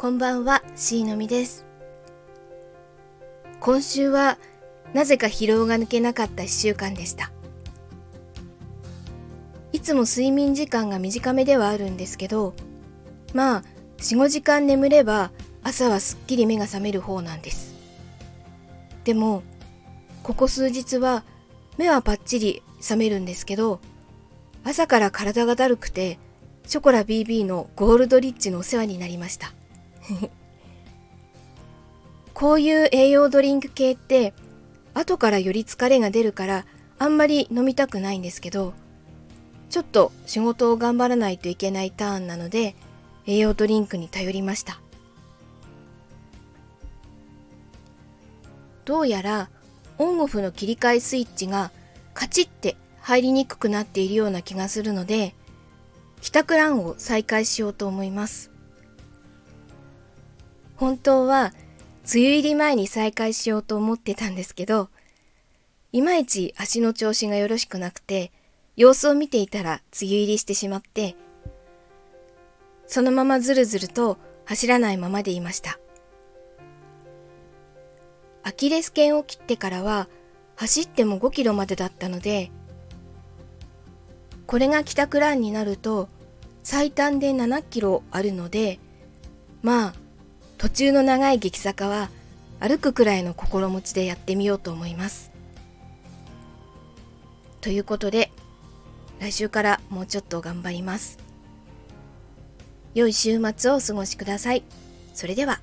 こんばんは、しのみです。今週はなぜか疲労が抜けなかった1週間でした。いつも睡眠時間が短めではあるんですけど、まあ、4、5時間眠れば朝はすっきり目が覚める方なんです。でも、ここ数日は目はパッチリ覚めるんですけど、朝から体がだるくて、ショコラ BB のゴールドリッチのお世話になりました。こういう栄養ドリンク系って後からより疲れが出るからあんまり飲みたくないんですけどちょっと仕事を頑張らないといけないターンなので栄養ドリンクに頼りました。どうやらオンオフの切り替えスイッチがカチッて入りにくくなっているような気がするので帰宅ランを再開しようと思います。本当は梅雨入り前に再開しようと思ってたんですけど、いまいち足の調子がよろしくなくて、様子を見ていたら梅雨入りしてしまって、そのままずるずると走らないままでいました。アキレス腱を切ってからは走っても5キロまでだったので、これが帰宅ランになると最短で7キロあるので、まあ途中の長い激坂は歩くくらいの心持ちでやってみようと思います。ということで、来週からもうちょっと頑張ります。良い週末をお過ごしください。それでは。